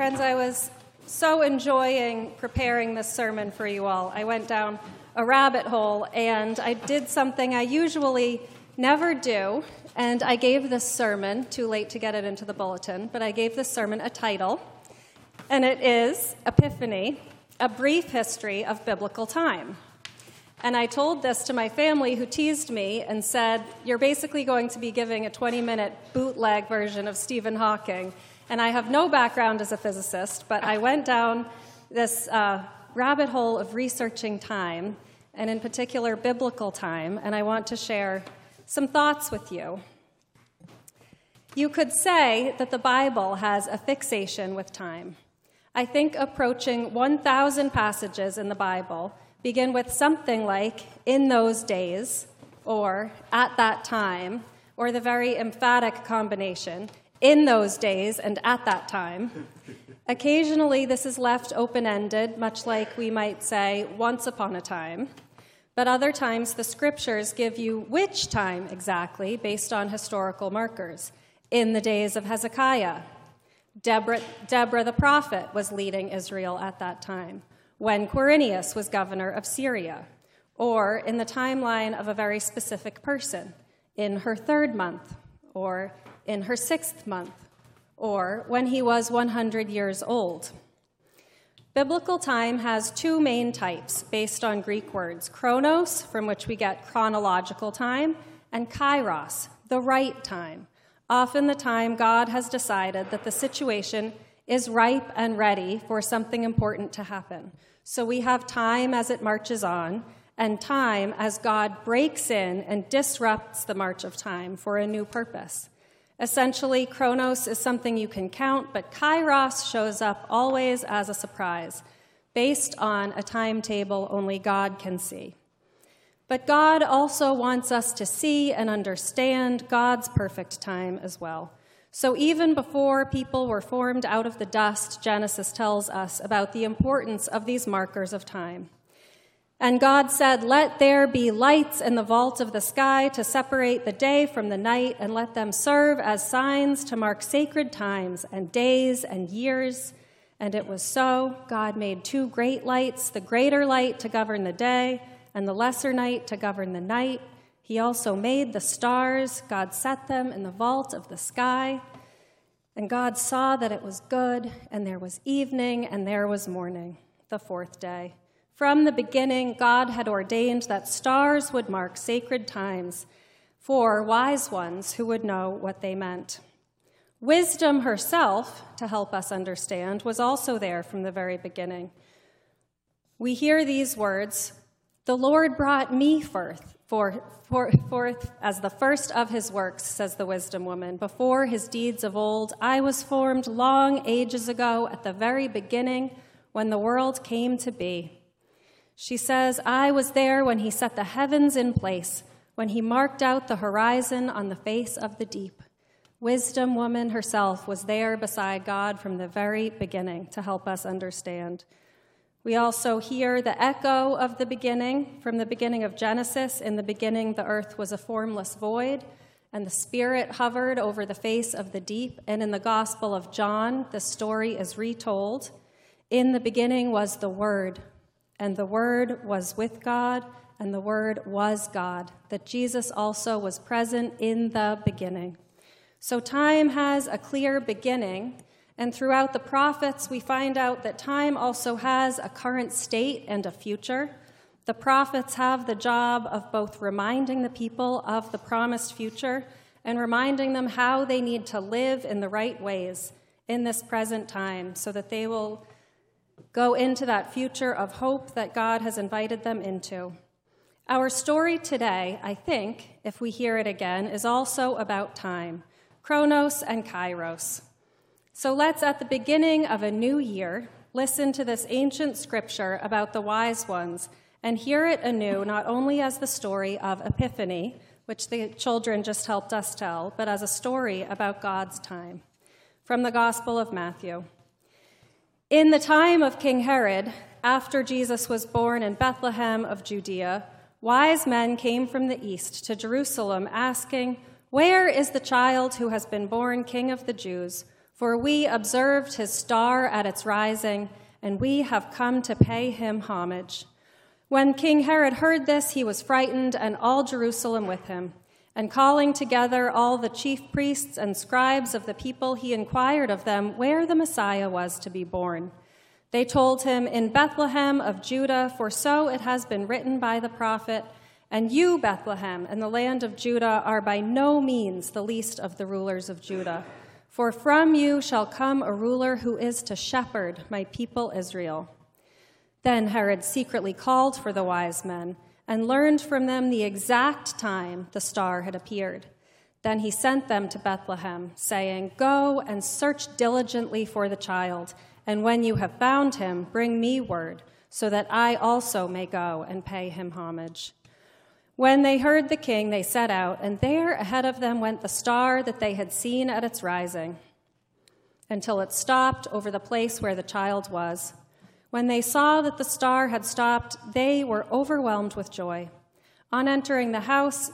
Friends, I was so enjoying preparing this sermon for you all. I went down a rabbit hole and I did something I usually never do. And I gave this sermon, too late to get it into the bulletin, but I gave this sermon a title. And it is Epiphany A Brief History of Biblical Time. And I told this to my family who teased me and said, You're basically going to be giving a 20 minute bootleg version of Stephen Hawking. And I have no background as a physicist, but I went down this uh, rabbit hole of researching time, and in particular, biblical time, and I want to share some thoughts with you. You could say that the Bible has a fixation with time. I think approaching 1,000 passages in the Bible begin with something like, in those days, or at that time, or the very emphatic combination, in those days and at that time. Occasionally, this is left open ended, much like we might say, once upon a time. But other times, the scriptures give you which time exactly based on historical markers. In the days of Hezekiah, Deborah, Deborah the prophet was leading Israel at that time, when Quirinius was governor of Syria, or in the timeline of a very specific person, in her third month, or in her sixth month, or when he was 100 years old. Biblical time has two main types based on Greek words chronos, from which we get chronological time, and kairos, the right time, often the time God has decided that the situation is ripe and ready for something important to happen. So we have time as it marches on, and time as God breaks in and disrupts the march of time for a new purpose. Essentially, Chronos is something you can count, but Kairos shows up always as a surprise, based on a timetable only God can see. But God also wants us to see and understand God's perfect time as well. So even before people were formed out of the dust, Genesis tells us about the importance of these markers of time. And God said, Let there be lights in the vault of the sky to separate the day from the night, and let them serve as signs to mark sacred times and days and years. And it was so. God made two great lights the greater light to govern the day, and the lesser night to govern the night. He also made the stars. God set them in the vault of the sky. And God saw that it was good, and there was evening, and there was morning, the fourth day. From the beginning, God had ordained that stars would mark sacred times for wise ones who would know what they meant. Wisdom herself, to help us understand, was also there from the very beginning. We hear these words The Lord brought me forth, for, for, forth as the first of his works, says the wisdom woman. Before his deeds of old, I was formed long ages ago at the very beginning when the world came to be. She says, I was there when he set the heavens in place, when he marked out the horizon on the face of the deep. Wisdom woman herself was there beside God from the very beginning to help us understand. We also hear the echo of the beginning from the beginning of Genesis. In the beginning, the earth was a formless void, and the Spirit hovered over the face of the deep. And in the Gospel of John, the story is retold. In the beginning was the Word, and the Word was with God, and the Word was God, that Jesus also was present in the beginning. So time has a clear beginning, and throughout the prophets, we find out that time also has a current state and a future. The prophets have the job of both reminding the people of the promised future and reminding them how they need to live in the right ways in this present time so that they will go into that future of hope that God has invited them into. Our story today, I think, if we hear it again, is also about time Chronos and Kairos. So let's, at the beginning of a new year, listen to this ancient scripture about the wise ones and hear it anew, not only as the story of Epiphany, which the children just helped us tell, but as a story about God's time. From the Gospel of Matthew. In the time of King Herod, after Jesus was born in Bethlehem of Judea, wise men came from the east to Jerusalem asking, Where is the child who has been born King of the Jews? For we observed his star at its rising, and we have come to pay him homage. When King Herod heard this, he was frightened, and all Jerusalem with him. And calling together all the chief priests and scribes of the people, he inquired of them where the Messiah was to be born. They told him, In Bethlehem of Judah, for so it has been written by the prophet, And you, Bethlehem, in the land of Judah, are by no means the least of the rulers of Judah. For from you shall come a ruler who is to shepherd my people Israel. Then Herod secretly called for the wise men and learned from them the exact time the star had appeared. Then he sent them to Bethlehem, saying, Go and search diligently for the child, and when you have found him, bring me word, so that I also may go and pay him homage. When they heard the king, they set out, and there ahead of them went the star that they had seen at its rising, until it stopped over the place where the child was. When they saw that the star had stopped, they were overwhelmed with joy. On entering the house,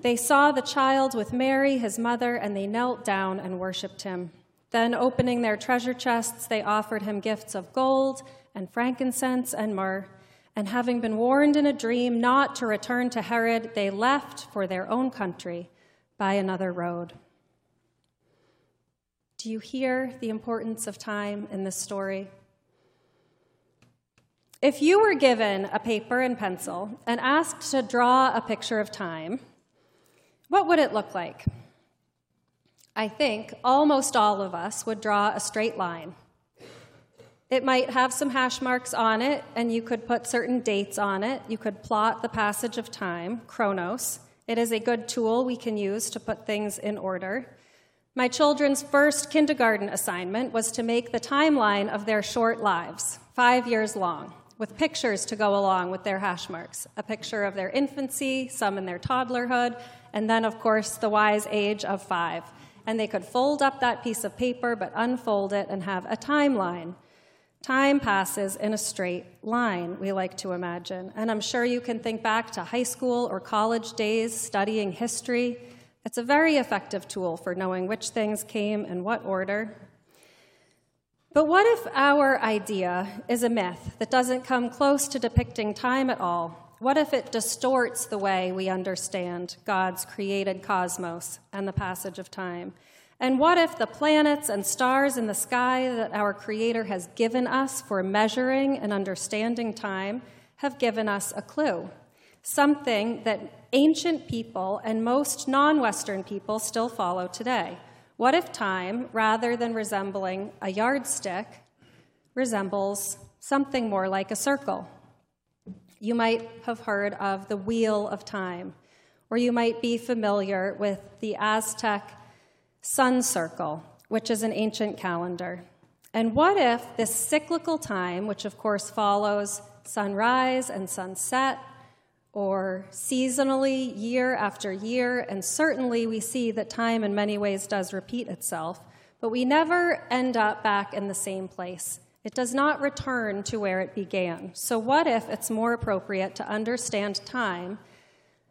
they saw the child with Mary, his mother, and they knelt down and worshiped him. Then, opening their treasure chests, they offered him gifts of gold and frankincense and myrrh. And having been warned in a dream not to return to Herod, they left for their own country by another road. Do you hear the importance of time in this story? If you were given a paper and pencil and asked to draw a picture of time, what would it look like? I think almost all of us would draw a straight line. It might have some hash marks on it, and you could put certain dates on it. You could plot the passage of time, chronos. It is a good tool we can use to put things in order. My children's first kindergarten assignment was to make the timeline of their short lives, five years long, with pictures to go along with their hash marks a picture of their infancy, some in their toddlerhood, and then, of course, the wise age of five. And they could fold up that piece of paper but unfold it and have a timeline. Time passes in a straight line, we like to imagine. And I'm sure you can think back to high school or college days studying history. It's a very effective tool for knowing which things came in what order. But what if our idea is a myth that doesn't come close to depicting time at all? What if it distorts the way we understand God's created cosmos and the passage of time? And what if the planets and stars in the sky that our Creator has given us for measuring and understanding time have given us a clue? Something that ancient people and most non Western people still follow today. What if time, rather than resembling a yardstick, resembles something more like a circle? You might have heard of the Wheel of Time, or you might be familiar with the Aztec sun circle, which is an ancient calendar. And what if this cyclical time, which of course follows sunrise and sunset, or seasonally, year after year, and certainly we see that time in many ways does repeat itself, but we never end up back in the same place. It does not return to where it began. So, what if it's more appropriate to understand time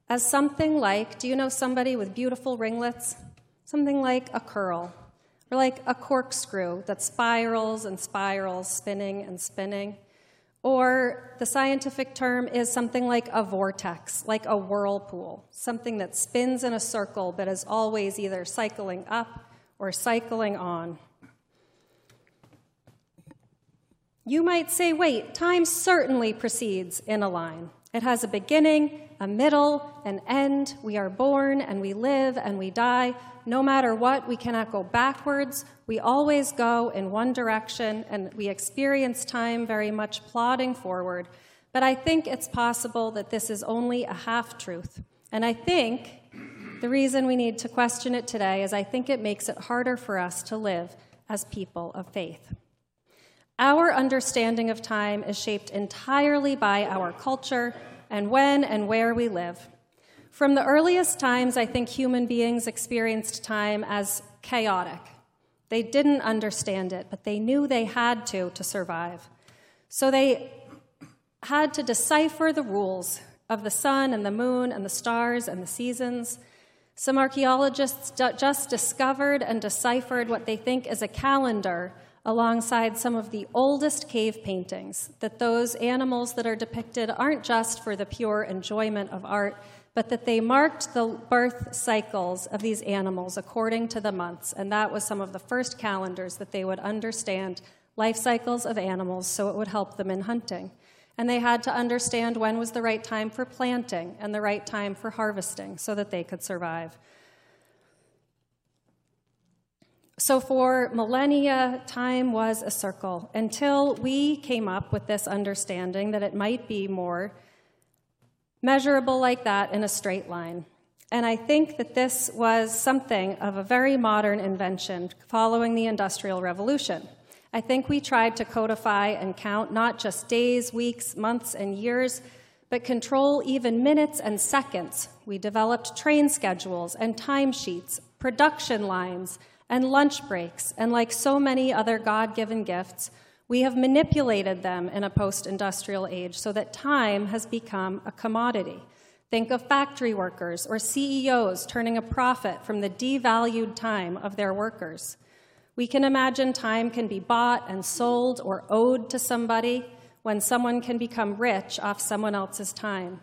as something like do you know somebody with beautiful ringlets? something like a curl, or like a corkscrew that spirals and spirals, spinning and spinning. Or the scientific term is something like a vortex, like a whirlpool, something that spins in a circle but is always either cycling up or cycling on. You might say, wait, time certainly proceeds in a line. It has a beginning, a middle, an end. We are born and we live and we die no matter what, we cannot go backwards. We always go in one direction, and we experience time very much plodding forward. But I think it's possible that this is only a half truth. And I think the reason we need to question it today is I think it makes it harder for us to live as people of faith. Our understanding of time is shaped entirely by our culture and when and where we live. From the earliest times, I think human beings experienced time as chaotic. They didn't understand it, but they knew they had to to survive. So they had to decipher the rules of the sun and the moon and the stars and the seasons. Some archaeologists just discovered and deciphered what they think is a calendar alongside some of the oldest cave paintings, that those animals that are depicted aren't just for the pure enjoyment of art, but that they marked the birth cycles of these animals according to the months. And that was some of the first calendars that they would understand life cycles of animals so it would help them in hunting. And they had to understand when was the right time for planting and the right time for harvesting so that they could survive. So, for millennia, time was a circle until we came up with this understanding that it might be more measurable like that in a straight line. And I think that this was something of a very modern invention following the Industrial Revolution. I think we tried to codify and count not just days, weeks, months, and years, but control even minutes and seconds. We developed train schedules and timesheets, production lines, and lunch breaks, and like so many other God given gifts, we have manipulated them in a post industrial age so that time has become a commodity. Think of factory workers or CEOs turning a profit from the devalued time of their workers. We can imagine time can be bought and sold or owed to somebody when someone can become rich off someone else's time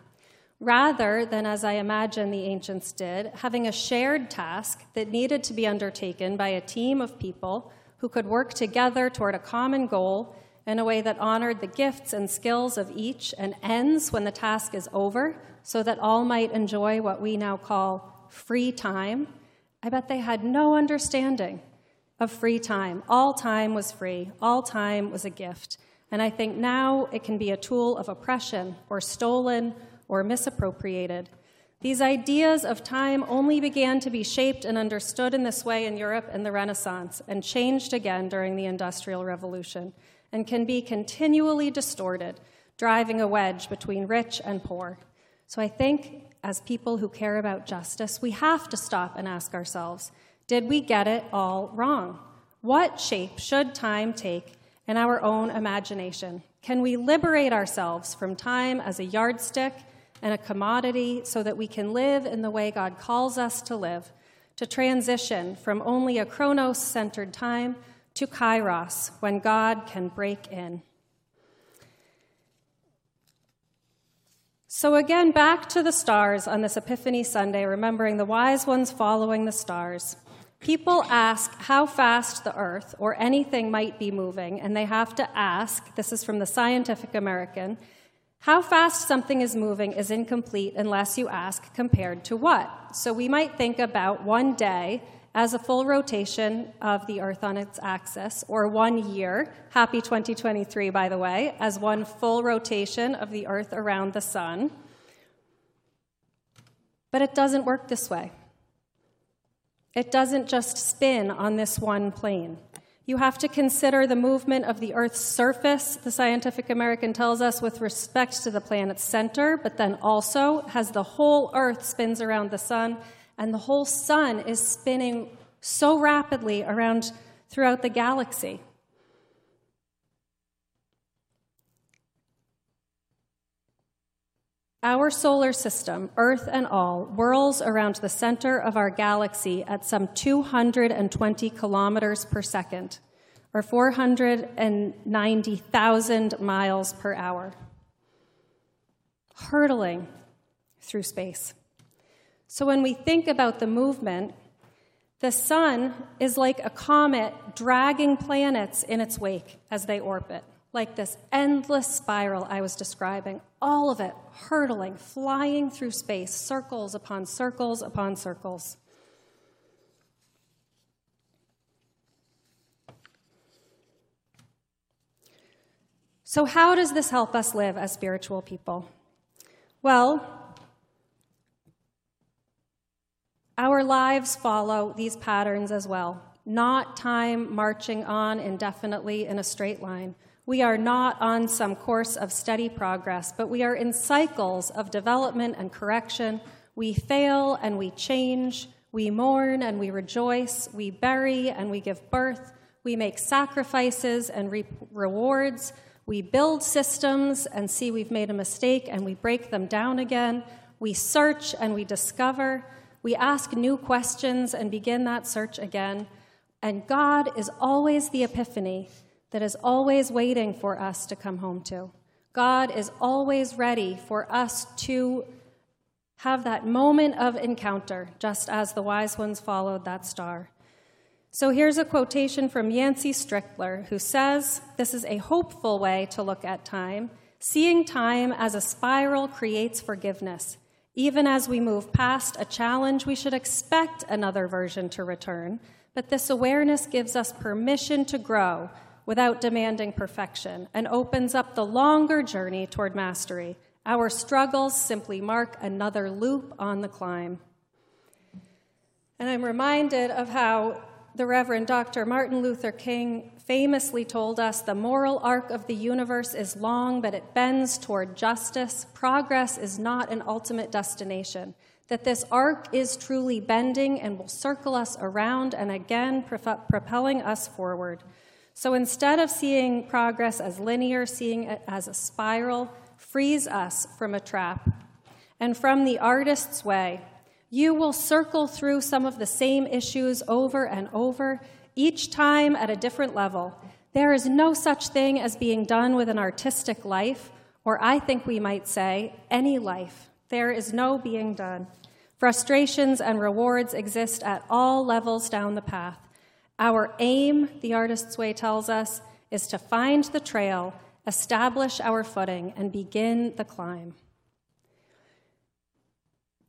rather than, as I imagine the ancients did, having a shared task that needed to be undertaken by a team of people who could work together toward a common goal in a way that honored the gifts and skills of each and ends when the task is over, so that all might enjoy what we now call free time. I bet they had no understanding of free time. All time was free, all time was a gift. And I think now it can be a tool of oppression or stolen or misappropriated. These ideas of time only began to be shaped and understood in this way in Europe in the Renaissance and changed again during the Industrial Revolution and can be continually distorted, driving a wedge between rich and poor. So I think as people who care about justice, we have to stop and ask ourselves did we get it all wrong? What shape should time take in our own imagination? Can we liberate ourselves from time as a yardstick and a commodity so that we can live in the way God calls us to live, to transition from only a chronos centered time to kairos, when God can break in. So, again, back to the stars on this Epiphany Sunday, remembering the wise ones following the stars. People ask how fast the Earth or anything might be moving, and they have to ask this is from the Scientific American how fast something is moving is incomplete unless you ask compared to what. So we might think about one day as a full rotation of the Earth on its axis, or one year, happy 2023, by the way, as one full rotation of the Earth around the Sun. But it doesn't work this way. It doesn't just spin on this one plane. You have to consider the movement of the Earth's surface, the Scientific American tells us, with respect to the planet's center, but then also has the whole Earth spins around the sun, and the whole sun is spinning so rapidly around throughout the galaxy. Our solar system, Earth and all, whirls around the center of our galaxy at some 220 kilometers per second, or 490,000 miles per hour, hurtling through space. So when we think about the movement, the sun is like a comet dragging planets in its wake as they orbit like this endless spiral I was describing, all of it hurtling, flying through space, circles upon circles upon circles. So, how does this help us live as spiritual people? Well, our lives follow these patterns as well, not time marching on indefinitely in a straight line we are not on some course of steady progress, but we are in cycles of development and correction. We fail and we change. We mourn and we rejoice. We bury and we give birth. We make sacrifices and reap rewards. We build systems and see we've made a mistake and we break them down again. We search and we discover. we ask new questions and begin that search again. And God is always the epiphany that is always waiting for us to come home to. God is always ready for us to have that moment of encounter, just as the wise ones followed that star. So here's a quotation from Yancey Strickler, who says this is a hopeful way to look at time. Seeing time as a spiral creates forgiveness. Even as we move past a challenge, we should expect another version to return, but this awareness gives us permission to grow without demanding perfection and opens up the longer journey toward mastery. Our struggles simply mark another loop on the climb. And I'm reminded of how the Reverend Dr. Martin Luther King famously told us the moral arc of the universe is long, but it bends toward justice. Progress is not an ultimate destination. That this arc is truly bending and will circle us around and again propelling us forward. So instead of seeing progress as linear, seeing it as a spiral frees us from a trap. And from the artist's way, you will circle through some of the same issues over and over, each time at a different level. There is no such thing as being done with an artistic life, or I think we might say, any life. There is no being done. Frustrations and rewards exist at all levels down the path. Our aim, the artist's way tells us, is to find the trail, establish our footing, and begin the climb.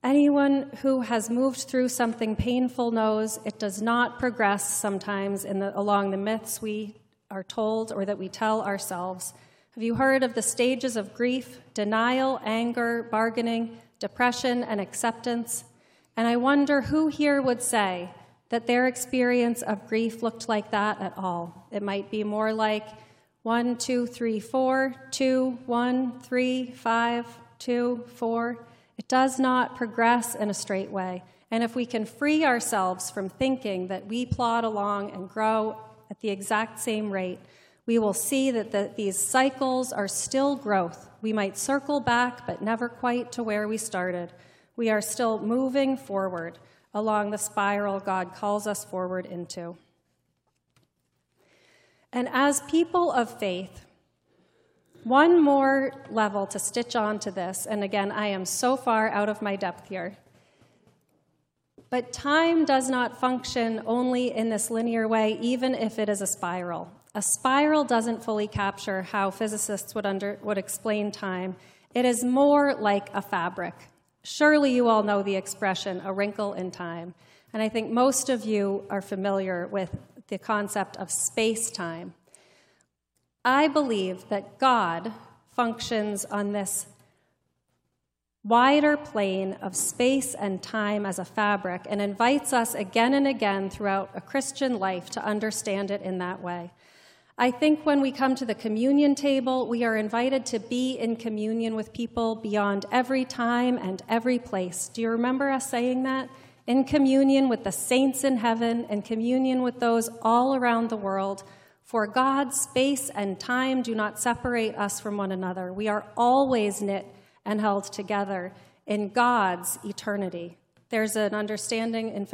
Anyone who has moved through something painful knows it does not progress sometimes the, along the myths we are told or that we tell ourselves. Have you heard of the stages of grief, denial, anger, bargaining, depression, and acceptance? And I wonder who here would say that their experience of grief looked like that at all. It might be more like one, two, three, four, two, one, three, five, two, four. It does not progress in a straight way. And if we can free ourselves from thinking that we plod along and grow at the exact same rate, we will see that the, these cycles are still growth. We might circle back, but never quite to where we started. We are still moving forward along the spiral God calls us forward into. And as people of faith, one more level to stitch onto this, and again, I am so far out of my depth here. But time does not function only in this linear way, even if it is a spiral. A spiral doesn't fully capture how physicists would, under, would explain time. It is more like a fabric. Surely you all know the expression, a wrinkle in time. And I think most of you are familiar with the concept of space time. I believe that God functions on this wider plane of space and time as a fabric and invites us again and again throughout a Christian life to understand it in that way. I think when we come to the communion table, we are invited to be in communion with people beyond every time and every place. Do you remember us saying that? In communion with the saints in heaven, in communion with those all around the world for God, space and time do not separate us from one another. We are always knit and held together in God's eternity. There's an understanding in,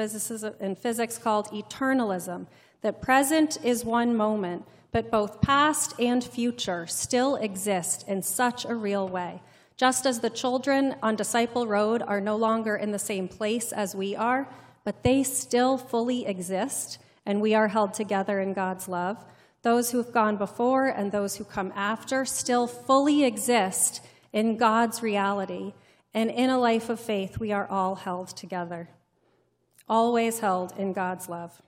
in physics called eternalism that present is one moment, but both past and future still exist in such a real way. Just as the children on Disciple Road are no longer in the same place as we are, but they still fully exist, and we are held together in God's love. Those who have gone before and those who come after still fully exist in God's reality. And in a life of faith, we are all held together, always held in God's love.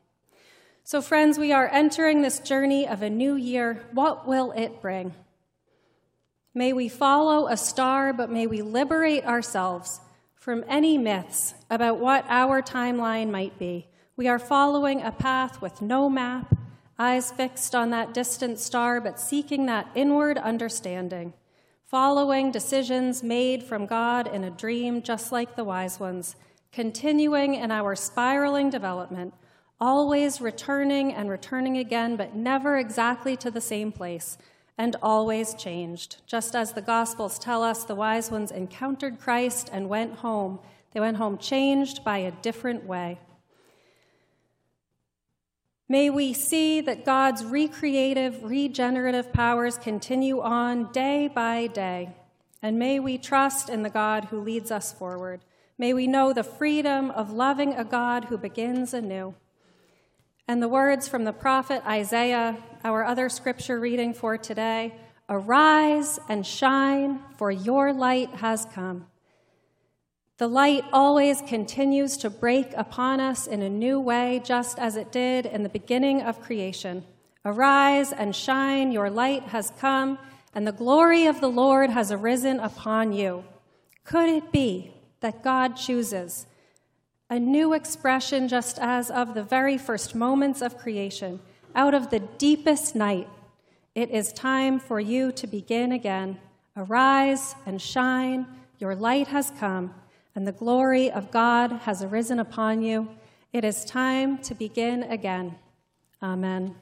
So, friends, we are entering this journey of a new year. What will it bring? May we follow a star, but may we liberate ourselves from any myths about what our timeline might be. We are following a path with no map eyes fixed on that distant star, but seeking that inward understanding, following decisions made from God in a dream, just like the wise ones, continuing in our spiraling development, always returning and returning again, but never exactly to the same place, and always changed. Just as the Gospels tell us, the wise ones encountered Christ and went home. They went home changed by a different way. May we see that God's recreative, regenerative powers continue on day by day. And may we trust in the God who leads us forward. May we know the freedom of loving a God who begins anew. And the words from the prophet Isaiah, our other scripture reading for today Arise and shine, for your light has come. The light always continues to break upon us in a new way, just as it did in the beginning of creation. Arise and shine, your light has come, and the glory of the Lord has arisen upon you. Could it be that God chooses a new expression, just as of the very first moments of creation, out of the deepest night? It is time for you to begin again. Arise and shine, your light has come and the glory of God has arisen upon you. It is time to begin again. Amen.